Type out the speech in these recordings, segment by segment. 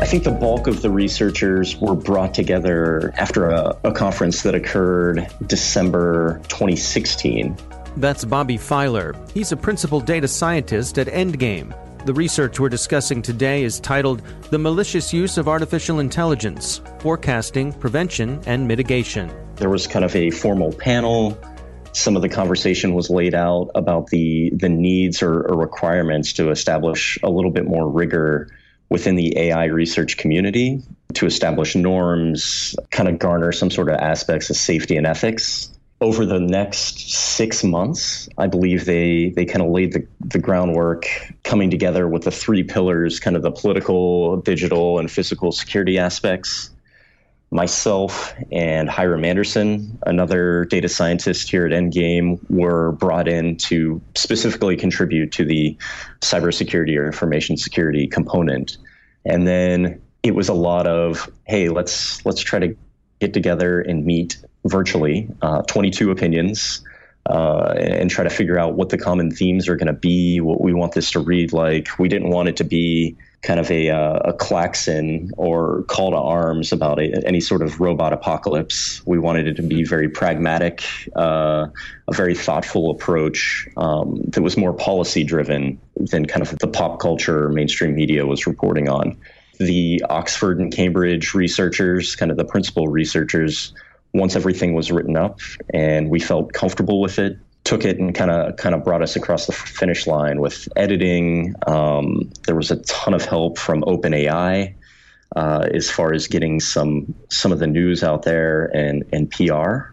I think the bulk of the researchers were brought together after a, a, conference that occurred December 2016. That's Bobby Filar. He's a principal data scientist at Endgame. The research we're discussing today is titled The Malicious Use of Artificial Intelligence Forecasting, Prevention, and Mitigation. There was kind of a formal panel. Some of the conversation was laid out about the, the needs or, or requirements to establish a little bit more rigor within the AI research community to establish norms, kind of garner some sort of aspects of safety and ethics. Over the next six months, I believe they they kind of laid the, the groundwork coming together with the three pillars, kind of the political, digital, and physical security aspects. Myself and Hyrum Anderson, another data scientist here at Endgame, were brought in to specifically contribute to the cybersecurity or information security component. And then it was a lot of, hey, let's let's try to get together and meet virtually, uh, 22 opinions, uh, and try to figure out what the common themes are going to be, what we want this to read like. We didn't want it to be kind of a, uh, a klaxon or call to arms about a, any sort of robot apocalypse. We wanted it to be very pragmatic, uh, a very thoughtful approach um, that was more policy driven than kind of the pop culture mainstream media was reporting on. The Oxford and Cambridge researchers, kind of the principal researchers, once everything was written up and we felt comfortable with it, took it and kind of kind of brought us across the finish line with editing. Um, there was a ton of help from OpenAI uh, as far as getting some some of the news out there and and PR.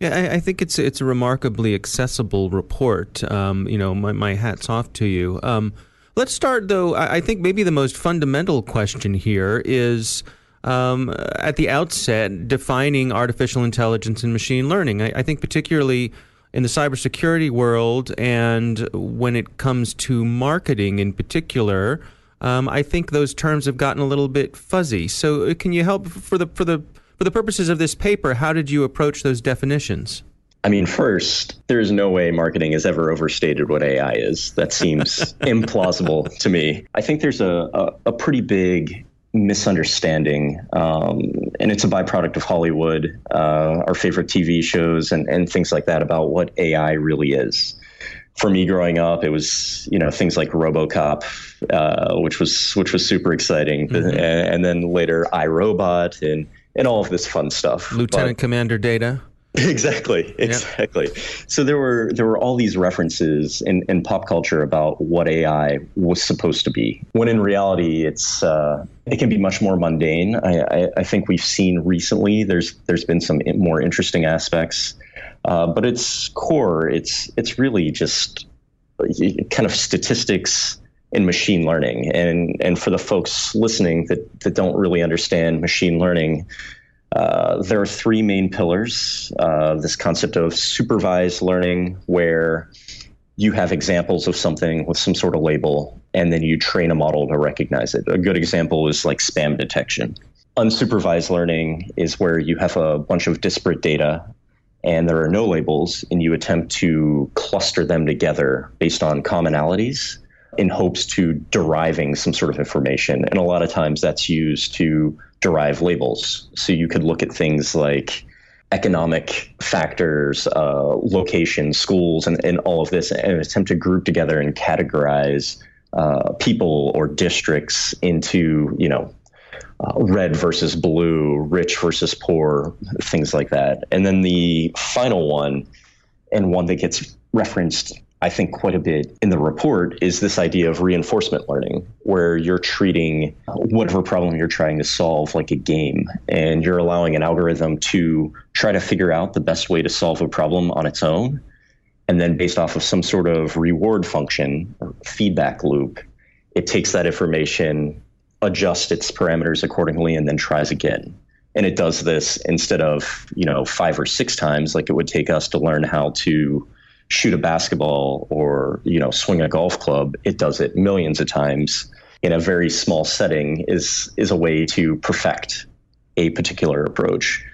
Yeah, I, I think it's it's a remarkably accessible report. Um, you know, my, my hats off to you. Um, let's start though. I, I think maybe the most fundamental question here is. Um, at the outset, defining artificial intelligence and machine learning. I, I think particularly in the cybersecurity world and when it comes to marketing in particular, um, I think those terms have gotten a little bit fuzzy. So, uh, can you help for the for the for the purposes of this paper? How did you approach those definitions? I mean, first, there's no way marketing has ever overstated what AI is. That seems implausible to me. I think there's a, a, a pretty big misunderstanding, um, and it's a byproduct of Hollywood, uh, our favorite TV shows, and, and things like that about what AI really is. For me, growing up, it was you know things like RoboCop, uh, which was which was super exciting, mm-hmm. and, and, then later iRobot and and all of this fun stuff. Lieutenant but, Commander Data. Exactly, exactly. Yep. So there were there were all these references in, in pop culture about what AI was supposed to be, when in reality it's uh, it can be much more mundane. I, I, I, think we've seen recently there's there's been some more interesting aspects, uh, but its core it's it's really just kind of statistics and machine learning. And and for the folks listening that that don't really understand machine learning uh, there are three main pillars. Uh, this concept of supervised learning, where you have examples of something with some sort of label, and then you train a model to recognize it. A good example is like spam detection. Unsupervised learning is where you have a bunch of disparate data and there are no labels, and you attempt to cluster them together based on commonalities in hopes to deriving some sort of information. And a lot of times that's used to derive labels. So you could look at things like economic factors, uh, location, schools, and, and all of this, and attempt to group together and categorize uh, people or districts into, you know, uh, red versus blue, rich versus poor, things like that. And then the final one, and one that gets referenced I think, quite a bit in the report is this idea of reinforcement learning, where you're treating uh, whatever problem you're trying to solve like a game, and you're allowing an algorithm to try to figure out the best way to solve a problem on its own. And then, based off of some sort of reward function or feedback loop, it takes that information, adjusts its parameters accordingly, and then tries again. And it does this instead of, you know, five or six times like it would take us to learn how to shoot a basketball or you know swing a golf club it does it millions of times in a very small setting is is a way to perfect a particular approach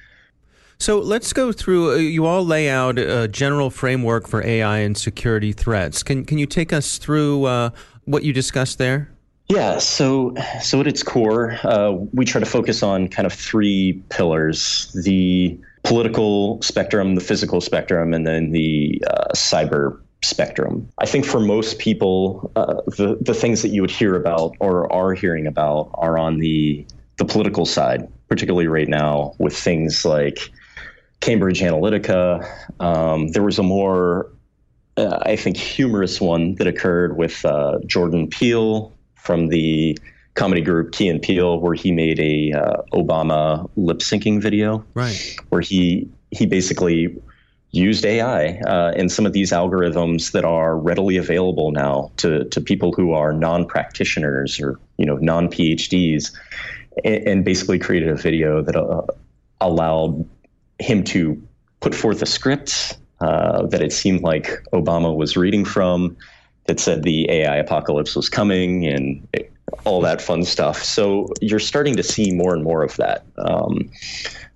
so let's go through. Uh, you all lay out a general framework for AI and security threats. Can can you take us through uh, what you discussed there? Yeah. So so at its core, uh, we try to focus on kind of three pillars: the political spectrum, the physical spectrum, and then the uh, cyber spectrum. I think for most people, uh, the the things that you would hear about or are hearing about are on the the political side, particularly right now with things like Cambridge Analytica. Um, there was a more, uh, I think, humorous one that occurred with uh, Jordan Peele from the comedy group Key and Peele, where he made a uh, Obama lip syncing video, right? Where he he basically used AI uh, and some of these algorithms that are readily available now to to people who are non practitioners or you know non PhDs, and, and, basically created a video that uh, allowed him to put forth a script uh, that it seemed like Obama was reading from that said the AI apocalypse was coming and it, all that fun stuff. So you're starting to see more and more of that. Um,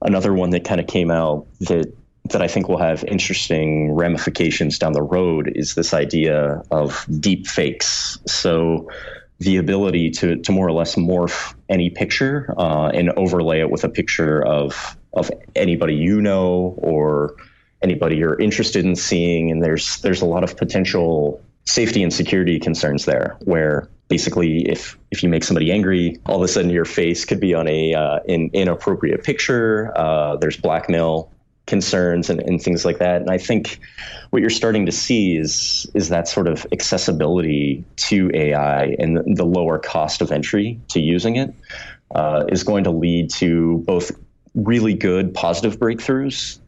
another one that kind of came out that that I think will have interesting ramifications down the road is this idea of deep fakes. So the ability to, to more or less morph any picture uh, and overlay it with a picture of of anybody you know or anybody you're interested in seeing. And there's there's a lot of potential safety and security concerns there where basically if if you make somebody angry all of a sudden your face could be on a uh, in, inappropriate picture. Uh, there's blackmail concerns and, and things like that. And i think what you're starting to see is is that sort of accessibility to ai and the, the lower cost of entry to using it uh, is going to lead to both really good positive breakthroughs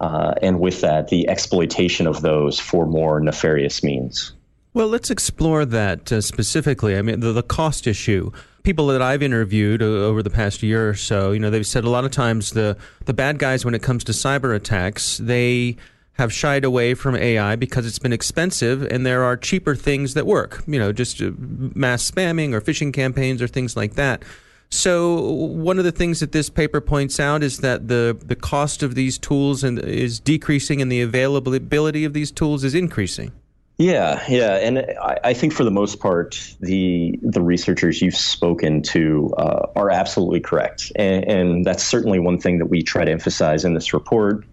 uh, and with that the exploitation of those for more nefarious means well, let's explore that uh, specifically. I mean, the, the cost issue. People that I've interviewed uh, over the past year or so, you know, they've said a lot of times the the bad guys when it comes to cyber attacks, they have shied away from AI because it's been expensive and there are cheaper things that work, you know, just uh, mass spamming or phishing campaigns or things like that. So one of the things that this paper points out is that the, the cost of these tools and is decreasing and the availability of these tools is increasing. Yeah, yeah, and I, I, think for the most part, the the researchers you've spoken to uh, are absolutely correct, and, and, that's certainly one thing that we try to emphasize in this report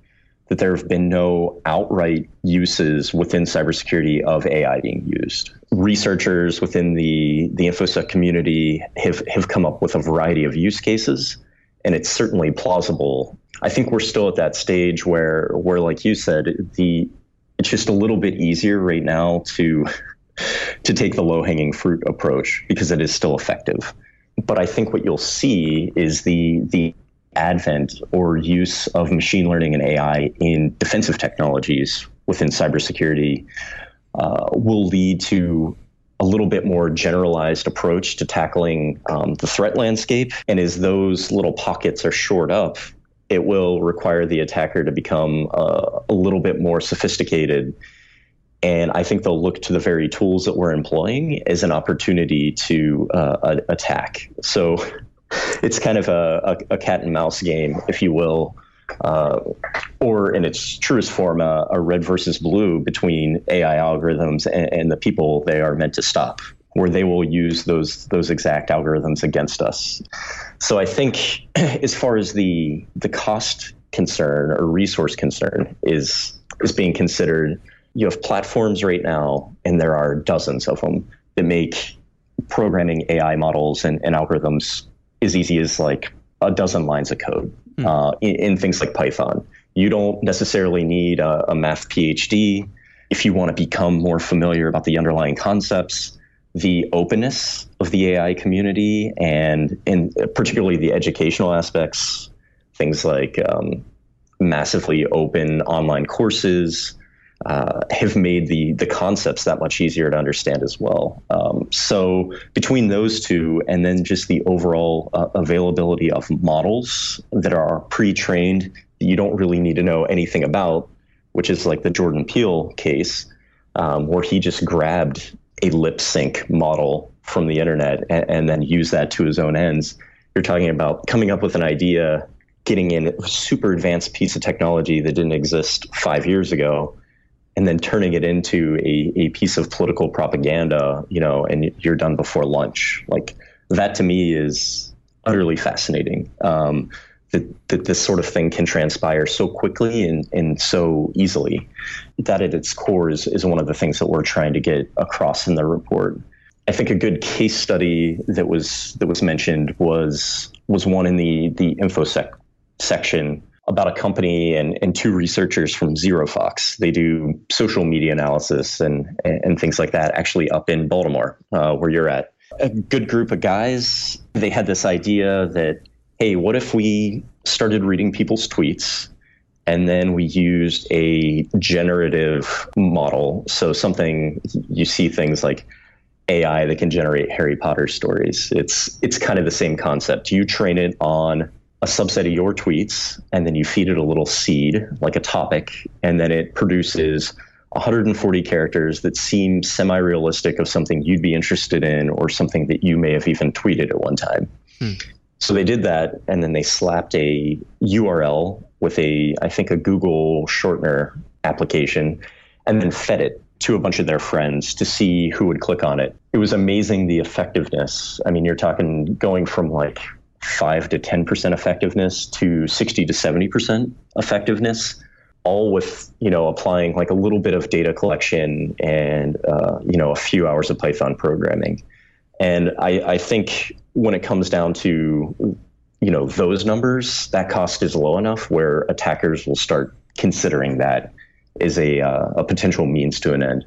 that there have been no outright uses within cybersecurity of AI being used. Researchers within the, the InfoSec community have, have come up with a variety of use cases, and it's certainly plausible. I think we're still at that stage where, where like you said, the it's just a little bit easier right now to to take the low hanging fruit approach because it is still effective. But I think what you'll see is the the advent or use of machine learning and AI in defensive technologies within cybersecurity uh, will lead to a little bit more generalized approach to tackling um, the threat landscape. And as those little pockets are shored up, it will require the attacker to become uh, a little bit more sophisticated. And I think they'll look to the very tools that we're employing as an opportunity to uh, attack. So it's kind of a, a, a, cat and mouse game, if you will, uh, or in its truest form, a, a, red versus blue between AI algorithms and, and, the people they are meant to stop, where they will use those those exact algorithms against us. So I think, as far as the the cost concern or resource concern is is being considered, you have platforms right now, and there are dozens of them that make programming AI models and, and algorithms as easy as like a dozen lines of code mm. uh, in, in, things like Python. You don't necessarily need a, a math PhD if you want to become more familiar about the underlying concepts, the openness of the AI community, and in particularly the educational aspects, things like um, massively open online courses, uh, have made the the concepts that much easier to understand as well. Um, so between those two, and then just the overall uh, availability of models that are pre-trained, you don't really need to know anything about, which is like the Jordan Peele case, um, where he just grabbed a lip sync model from the internet and, and then use that to his own ends. You're talking about coming up with an idea, getting in a super advanced piece of technology that didn't exist five years ago and then turning it into a, a piece of political propaganda, you know, and you're done before lunch. Like that to me is utterly fascinating. Um, that, that this sort of thing can transpire so quickly and, and so easily. That at its core is, is one of the things that we're trying to get across in the report. I think a good case study that was that was mentioned was was one in the the infosec section about a company and, and two researchers from ZeroFox. They do social media analysis and, and things like that, actually up in Baltimore, uh, where you're at. A good group of guys, they had this idea that, hey, what if we started reading people's tweets and then we used a generative model? So something you see things like, AI that can generate Harry Potter stories. It's it's kind of the same concept. You train it on a subset of your tweets, and then you feed it a little seed, like a topic, and then it produces 140 characters that seem semi realistic of something you'd be interested in or something that you may have even tweeted at one time. Hmm. So they did that, and then they slapped a URL with a, I think, a Google shortener application, and then fed it to a bunch of their friends to see who would click on it. It was amazing the effectiveness. I mean, you're talking going from like five to 10% effectiveness to 60 to 70% effectiveness, all with, you know, applying like a little bit of data collection and, uh, you know, a few hours of Python programming. And I, I think when it comes down to, you know, those numbers, that cost is low enough where attackers will start considering that as a, uh, a potential means to an end.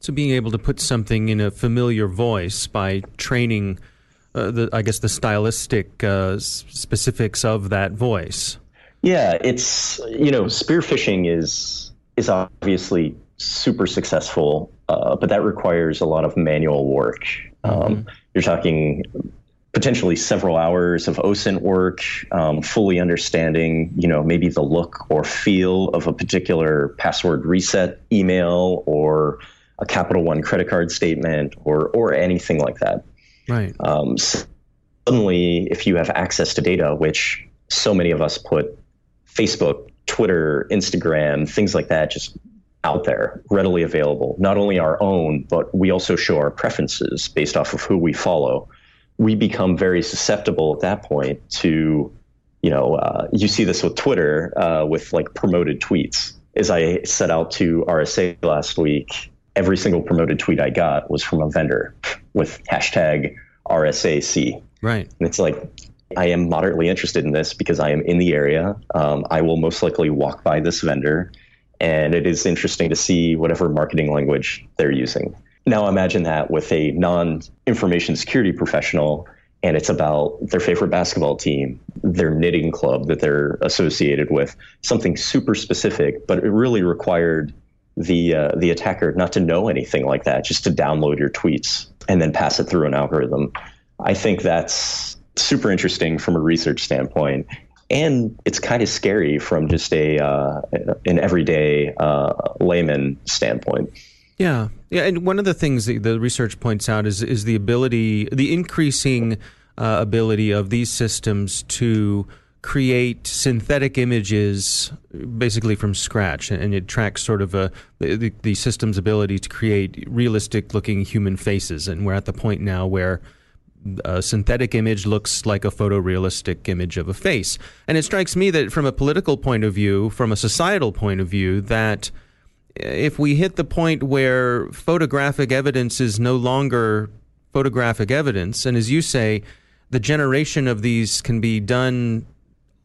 So being able to put something in a familiar voice by training – uh, the I guess the stylistic uh, specifics of that voice. Yeah, it's you know spearphishing is is obviously super successful, uh, but that requires a lot of manual work. Um, mm-hmm. You're talking potentially several hours of OSINT work, um, fully understanding, you know, maybe the look or feel of a particular password reset email or a Capital One credit card statement or or anything like that. Right. Um, suddenly, if you have access to data, which so many of us put Facebook, Twitter, Instagram, things like that, just out there, readily available, not only our own, but we also show our preferences based off of who we follow we become very susceptible at that point to, you know, uh, you see this with Twitter uh, with like promoted tweets. As I set out to RSA last week, every single promoted tweet I got was from a vendor with hashtag RSAC. Right. And it's like, I am moderately interested in this because I am in the area. Um, I will most likely walk by this vendor, and it is interesting to see whatever marketing language they're using. Now imagine that with a non information security professional and it's about their favorite basketball team, their knitting club that they're associated with, something super specific, but it really required the uh, the attacker not to know anything like that, just to download your tweets and then pass it through an algorithm. I think that's super interesting from a research standpoint, and it's kind of scary from just a uh, an everyday uh, layman standpoint. Yeah, yeah, and one of the things that the research points out is is the ability, the increasing uh, ability of these systems to create synthetic images basically from scratch and it tracks sort of a, the, the system's ability to create realistic looking human faces and we're at the point now where a synthetic image looks like a photorealistic image of a face and it strikes me that from a political point of view from a societal point of view that if we hit the point where photographic evidence is no longer photographic evidence, and as you say, the generation of these can be done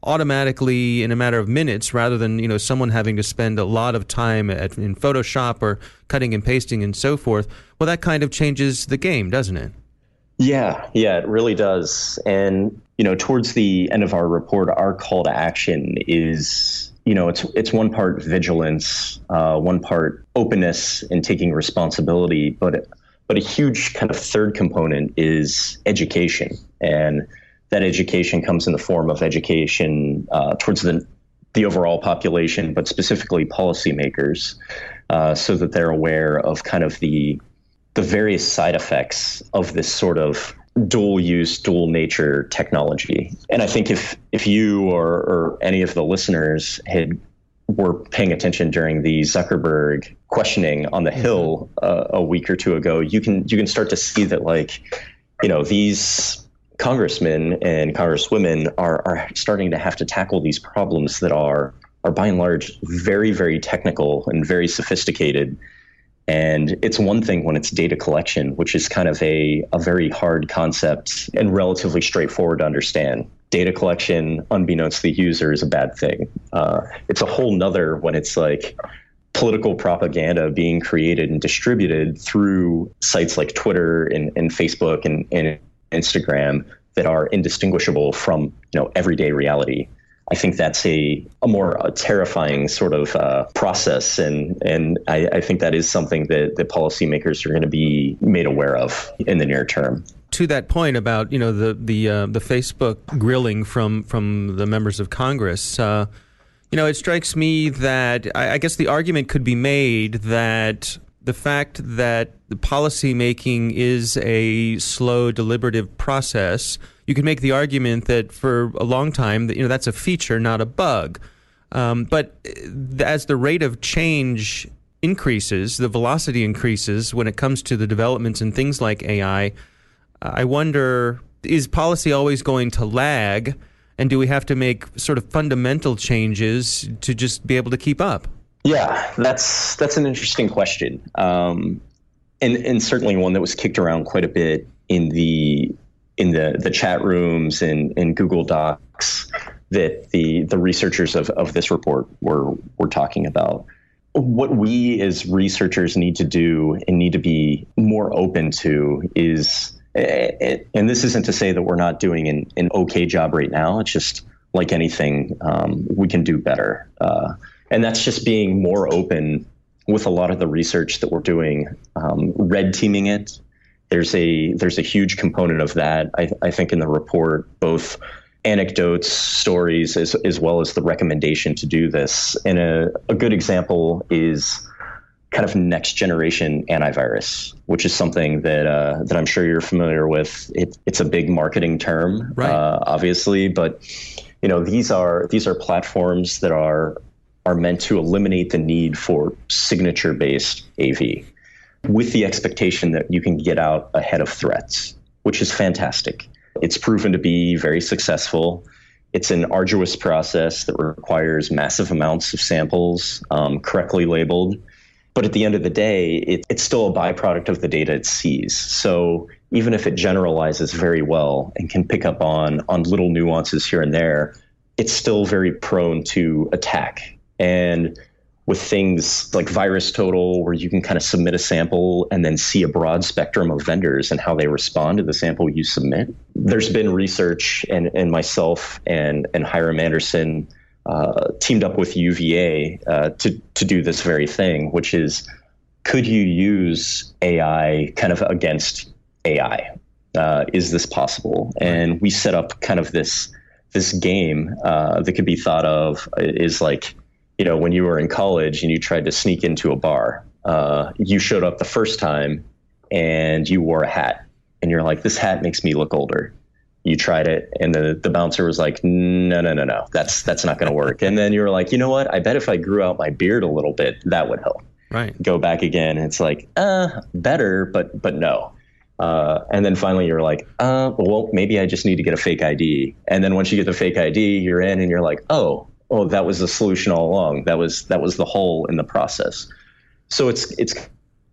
automatically in a matter of minutes rather than you know someone having to spend a lot of time at, in Photoshop or cutting and pasting and so forth. Well, that kind of changes the game, doesn't it? Yeah, yeah, it really does. And you know, towards the end of our report, our call to action is you know, it's it's one part vigilance, uh, one part openness and taking responsibility, but but a huge kind of third component is education, and that education comes in the form of education uh, towards the the overall population, but specifically policymakers, uh, so that they're aware of kind of the the various side effects of this sort of dual use, dual nature technology. And I think if if you or, or any of the listeners had were paying attention during the Zuckerberg questioning on the mm-hmm. Hill uh, a week or two ago, you can you can start to see that like you know these congressmen and congresswomen are are starting to have to tackle these problems that are are by and large very very technical and very sophisticated and it's one thing when it's data collection, which is kind of a, a very hard concept and relatively straightforward to understand. Data collection, unbeknownst to the user, is a bad thing. Uh, it's a whole nother when it's like political propaganda being created and distributed through sites like Twitter and, and Facebook and, and Instagram that are indistinguishable from you know everyday reality. I think that's a, a more a terrifying sort of uh, process. And, and I, I think that is something that, that policymakers are going to be made aware of in the near term to that point about you know the the uh, the Facebook grilling from from the members of Congress, uh, you know, it strikes me that I, I, guess the argument could be made that the fact that the policy making is a slow, deliberative process you can make the argument that for a long time you know that's a feature, not a bug. Um, but uh, as the rate of change increases, the velocity increases when it comes to the developments in things like AI. I wonder is policy always going to lag? And do we have to make sort of fundamental changes to just be able to keep up? Yeah, that's that's an interesting question, um, and and certainly one that was kicked around quite a bit in the in the, the chat rooms and in Google Docs that the the researchers of, of this report were were talking about. What we as researchers need to do and need to be more open to is and this isn't to say that we're not doing an, an okay job right now. It's just like anything, um, we can do better. Uh, and that's just being more open with a lot of the research that we're doing, um, red teaming it, There's a there's a huge component of that. I, I think in the report, both anecdotes, stories, as, as well as the recommendation to do this. And a, a good example is kind of next generation antivirus, which is something that uh, that I'm sure you're familiar with. It, it's a big marketing term, right. uh, obviously, but you know these are these are platforms that are are meant to eliminate the need for signature based AV, with the expectation that you can get out ahead of threats, which is fantastic. It's proven to be very successful. It's an arduous process that requires massive amounts of samples, um, correctly labeled. But at the end of the day, it, it's still a byproduct of the data it sees. So even if it generalizes very well and can pick up on, on little nuances here and there, it's still very prone to attack. And with things like VirusTotal, where you can kind of submit a sample and then see a broad spectrum of vendors and how they respond to the sample you submit. There's been research, and, and myself and, and Hyrum Anderson uh, teamed up with UVA uh, to, to do this very thing, which is could you use AI kind of against AI? Uh, is this possible? And we set up kind of this this game uh, that could be thought of is like you know, when you were in college and you tried to sneak into a bar, uh, you showed up the first time and you wore a hat, and you're like, this hat makes me look older. You tried it, and the, the bouncer was like, no, no, no, no, that's that's not going to work. and then you were like, you know what? I bet if I grew out my beard a little bit, that would help. Right. Go back again. And it's like, uh, better, but but no. Uh, and then finally you're like, uh, well, maybe I just need to get a fake ID. And then once you get the fake ID, you're in and you're like, oh, oh, that was the solution all along. That was that was the hole in the process. So it's it's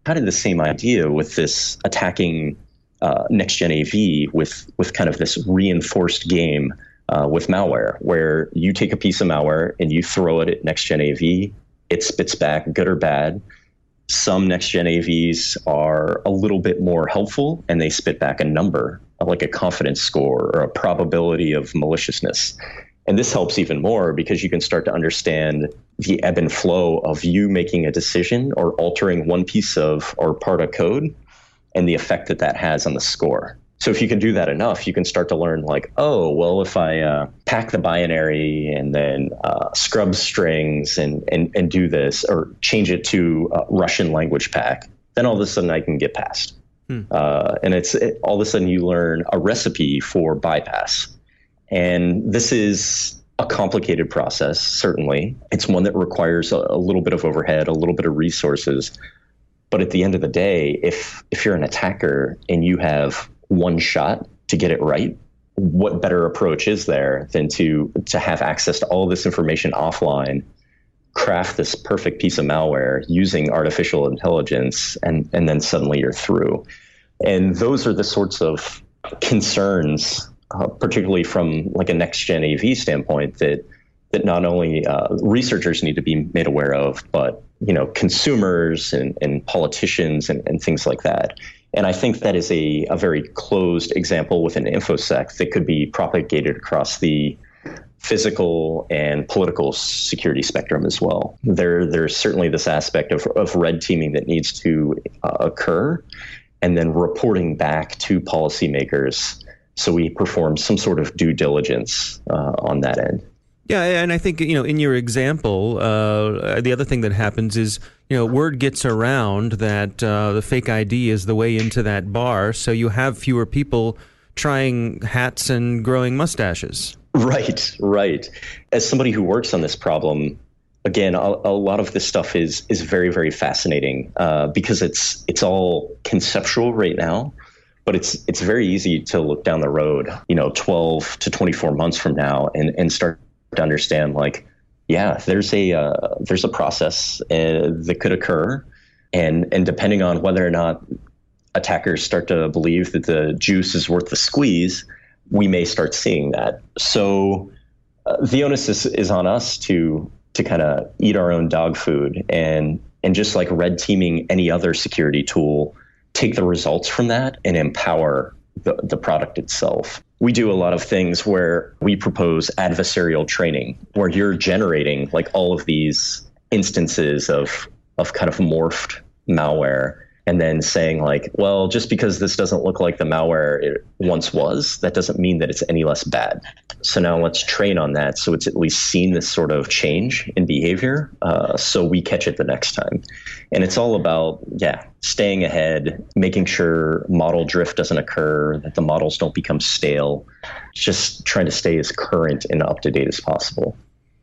kind of the same idea with this attacking uh, next gen AV with with kind of this reinforced game uh, with malware, where you take a piece of malware and you throw it at next gen AV, it spits back good or bad. Some next gen AVs are a little bit more helpful and they spit back a number, like a confidence score or a probability of maliciousness. And this helps even more because you can start to understand the ebb and flow of you making a decision or altering one piece of or part of code and the effect that that has on the score. So if you can do that enough, you can start to learn like, oh, well, if I uh, pack the binary and then uh, scrub strings and, and, and do this or change it to Russian language pack, then all of a sudden I can get past. Hmm. Uh, and it's it, all of a sudden you learn a recipe for bypass. And this is a complicated process, certainly. It's one that requires a, a, little bit of overhead, a little bit of resources. But at the end of the day, if if you're an attacker and you have one shot to get it right, what better approach is there than to to have access to all this information offline, craft this perfect piece of malware using artificial intelligence, and and then suddenly you're through. And those are the sorts of concerns uh, particularly from like a next gen AV standpoint, that that not only uh, researchers need to be made aware of, but you know consumers and, and politicians and, and things like that. And I think that is a, a very closed example within InfoSec that could be propagated across the physical and political security spectrum as well. There, there's certainly this aspect of, of red teaming that needs to uh, occur, and then reporting back to policymakers so we perform some sort of due diligence uh, on that end. Yeah, and I think you know, in your example, uh, the other thing that happens is you know, word gets around that uh, the fake ID is the way into that bar, so you have fewer people trying hats and growing mustaches. Right, right. As somebody who works on this problem, again, a, a lot of this stuff is is very, very fascinating uh, because it's it's all conceptual right now but it's it's very easy to look down the road, you know, 12 to 24 months from now and and start to understand like yeah, there's a uh, there's a process uh, that could occur and and depending on whether or not attackers start to believe that the juice is worth the squeeze, we may start seeing that. So uh, the onus is, is on us to to kind of eat our own dog food and and just like red teaming any other security tool, take the results from that and empower the, the product itself. We do a lot of things where we propose adversarial training, where you're generating like all of these instances of of kind of morphed malware and then saying like, well, just because this doesn't look like the malware it once was, that doesn't mean that it's any less bad. So now let's train on that, so it's at least seen this sort of change in behavior, uh, so we catch it the next time. And it's all about yeah, staying ahead, making sure model drift doesn't occur, that the models don't become stale, just trying to stay as current and up to date as possible.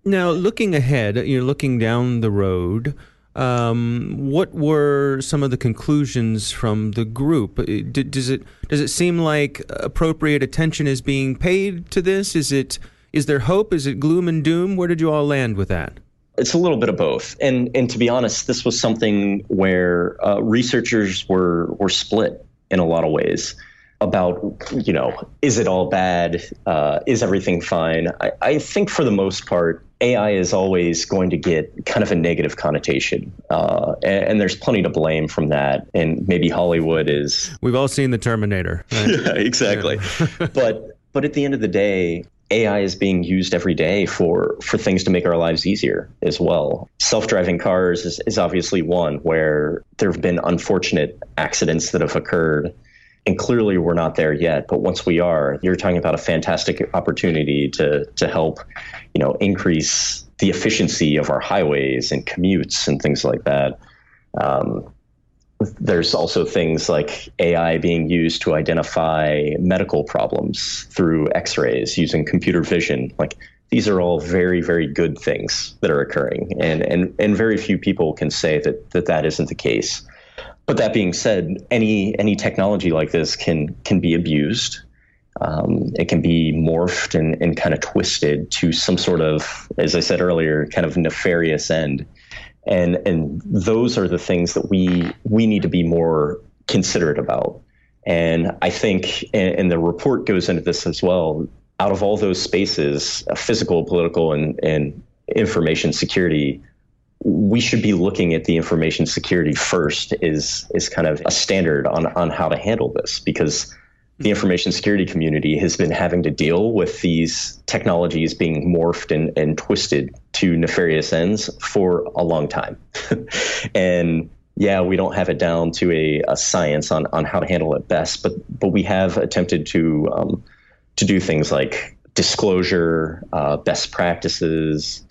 Now, looking ahead, you're looking down the road. Um, what were some of the conclusions from the group? Uh, does it does it seem like appropriate attention is being paid to this? Is it is there hope? Is it gloom and doom? Where did you all land with that? It's a little bit of both, and and to be honest, this was something where uh, researchers were were split in a lot of ways about you know is it all bad? Uh, is everything fine? I, I think for the most part, AI is always going to get kind of a negative connotation, uh, and, and, there's plenty to blame from that. And maybe Hollywood is. We've all seen the Terminator. Right? yeah, exactly. Yeah. but but at the end of the day, AI is being used every day for for things to make our lives easier as well. Self-driving cars is, is obviously one where there have been unfortunate accidents that have occurred and clearly we're not there yet but once we are you're talking about a fantastic opportunity to to help you know increase the efficiency of our highways and commutes and things like that. Um, there's also things like AI being used to identify medical problems through x-rays using computer vision. Like these are all very very good things that are occurring and and and very few people can say that that that isn't the case but that being said, any any technology like this can can be abused. Um, it can be morphed and, and kind of twisted to some sort of, as I said earlier, kind of nefarious end. And and those are the things that we we need to be more considerate about. And I think, and, and the report goes into this as well. Out of all those spaces, physical, political, and, and information security we should be looking at the information security first is is kind of a standard on on how to handle this because the information security community has been having to deal with these technologies being morphed and, and twisted to nefarious ends for a long time. and yeah, we don't have it down to a, a, science on, on how to handle it best, but but we have attempted to um, to do things like disclosure, uh, best practices,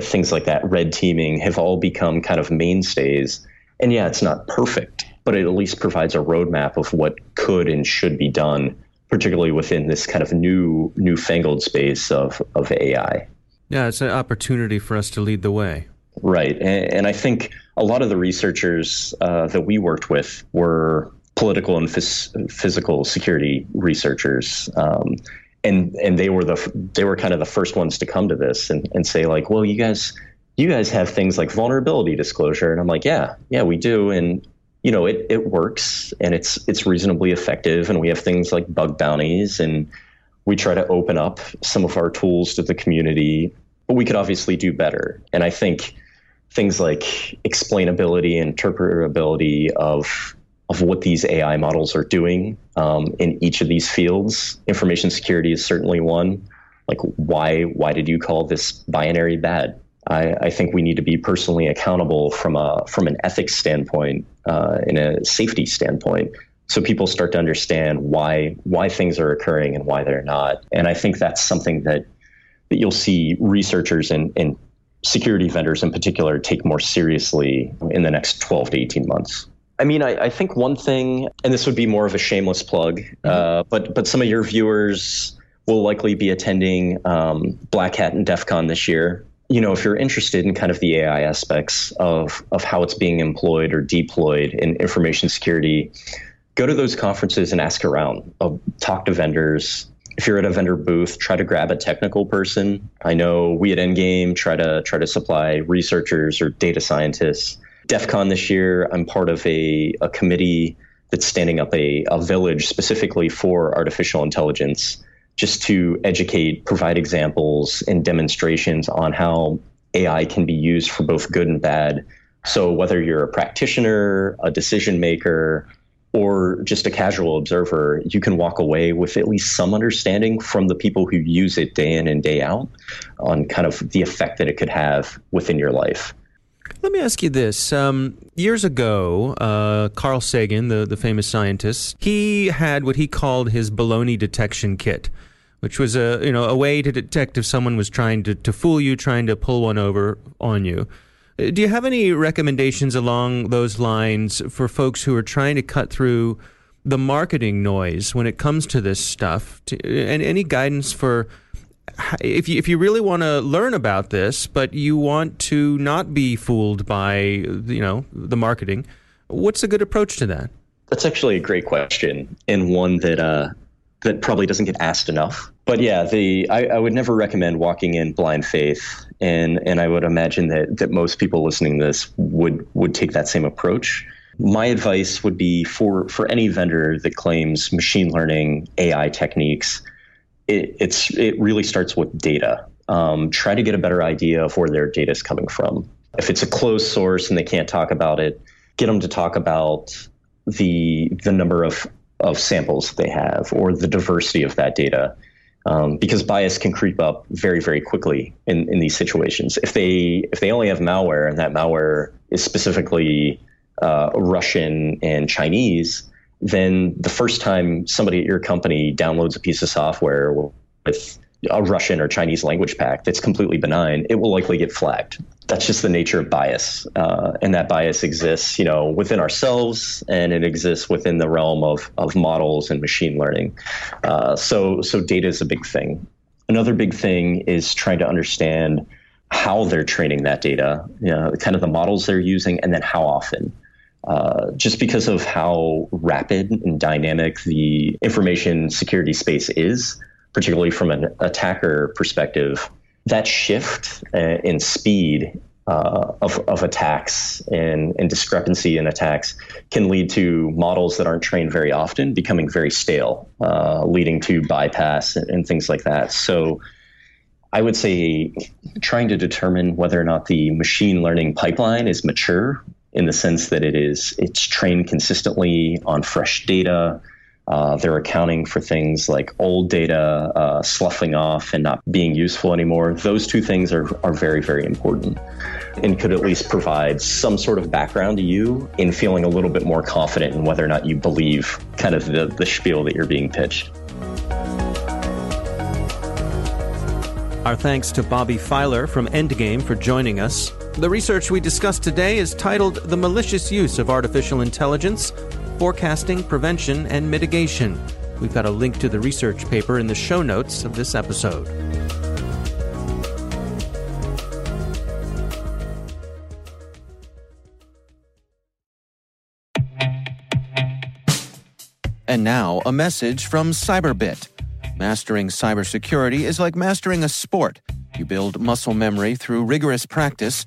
things like that, red teaming, have all become kind of mainstays. And yeah, it's not perfect, but it at least provides a roadmap of what could and should be done, particularly within this kind of new newfangled space of, of AI. Yeah, it's an opportunity for us to lead the way. Right. And, and I think a lot of the researchers uh, that we worked with were political and phys- physical security researchers. Um, and and they were the they were kind of the first ones to come to this and, and say like well you guys you guys have things like vulnerability disclosure. And i'm like yeah yeah we do. And you know it, it works and it's it's reasonably effective. And we have things like bug bounties and we try to open up some of our tools to the community but we could obviously do better. And i think things like explainability and interpretability of of what these AI models are doing um, in each of these fields. Information security is certainly one. Like, why why did you call this binary bad? I, I think we need to be personally accountable from a from an ethics standpoint, uh, in a safety standpoint, so people start to understand why why things are occurring and why they're not. And I think that's something that that you'll see researchers and, and security vendors in particular take more seriously in the next 12 to 18 months. I mean, I, I, think one thing, and this would be more of a shameless plug, mm-hmm. uh, but but some of your viewers will likely be attending um, Black Hat and DEF CON this year. You know, if you're interested in kind of the AI aspects of of how it's being employed or deployed in information security, go to those conferences and ask around. Uh, talk to vendors. If you're at a vendor booth, try to grab a technical person. I know we at Endgame try to try to supply researchers or data scientists DEF CON this year, I'm part of a, a committee that's standing up a, a village specifically for artificial intelligence just to educate, provide examples and demonstrations on how AI can be used for both good and bad. So, whether you're a practitioner, a decision maker, or just a casual observer, you can walk away with at least some understanding from the people who use it day in and day out on kind of the effect that it could have within your life. Let me ask you this. Um, years ago, uh, Carl Sagan, the, the famous scientist, he had what he called his baloney detection kit, which was a you know a way to detect if someone was trying to, to fool you, trying to pull one over on you. Uh, do you have any recommendations along those lines for folks who are trying to cut through the marketing noise when it comes to this stuff? To, and any guidance for if you, if you really want to learn about this, but you want to not be fooled by you know the marketing, what's a good approach to that? That's actually a great question and one that uh, that probably doesn't get asked enough. But yeah, the I, I, would never recommend walking in blind faith, and and I would imagine that that most people listening to this would would take that same approach. My advice would be for for any vendor that claims machine learning AI techniques it, it's it really starts with data. Um, try to get a better idea of where their data is coming from. If it's a closed source and they can't talk about it, get them to talk about the the number of of samples they have or the diversity of that data. Um, because bias can creep up very, very quickly in, in these situations. If they if they only have malware and that malware is specifically uh, Russian and Chinese, then the first time somebody at your company downloads a piece of software with a Russian or Chinese language pack that's completely benign, it will likely get flagged. That's just the nature of bias, uh, and that bias exists, you know, within ourselves, and it exists within the realm of of models and machine learning. Uh, so, so data is a big thing. Another big thing is trying to understand how they're training that data, you know, kind of the models they're using, and then how often. Uh, just because of how rapid and dynamic the information security space is, particularly from an attacker perspective, that shift uh, in speed uh, of, of attacks and, and discrepancy in attacks can lead to models that aren't trained very often becoming very stale, uh, leading to bypass and, and things like that. So, I would say trying to determine whether or not the machine learning pipeline is mature in the sense that it is it's trained consistently on fresh data. Uh, they're accounting for things like old data uh, sloughing off and not being useful anymore. Those two things are, are very, very important and could at least provide some sort of background to you in feeling a little bit more confident in whether or not you believe kind of the, the spiel that you're being pitched. Our thanks to Bobby Filar from Endgame for joining us. The research we discussed today is titled The Malicious Use of Artificial Intelligence Forecasting, Prevention, and Mitigation. We've got a link to the research paper in the show notes of this episode. And now, a message from Cyberbit. Mastering cybersecurity is like mastering a sport. You build muscle memory through rigorous practice,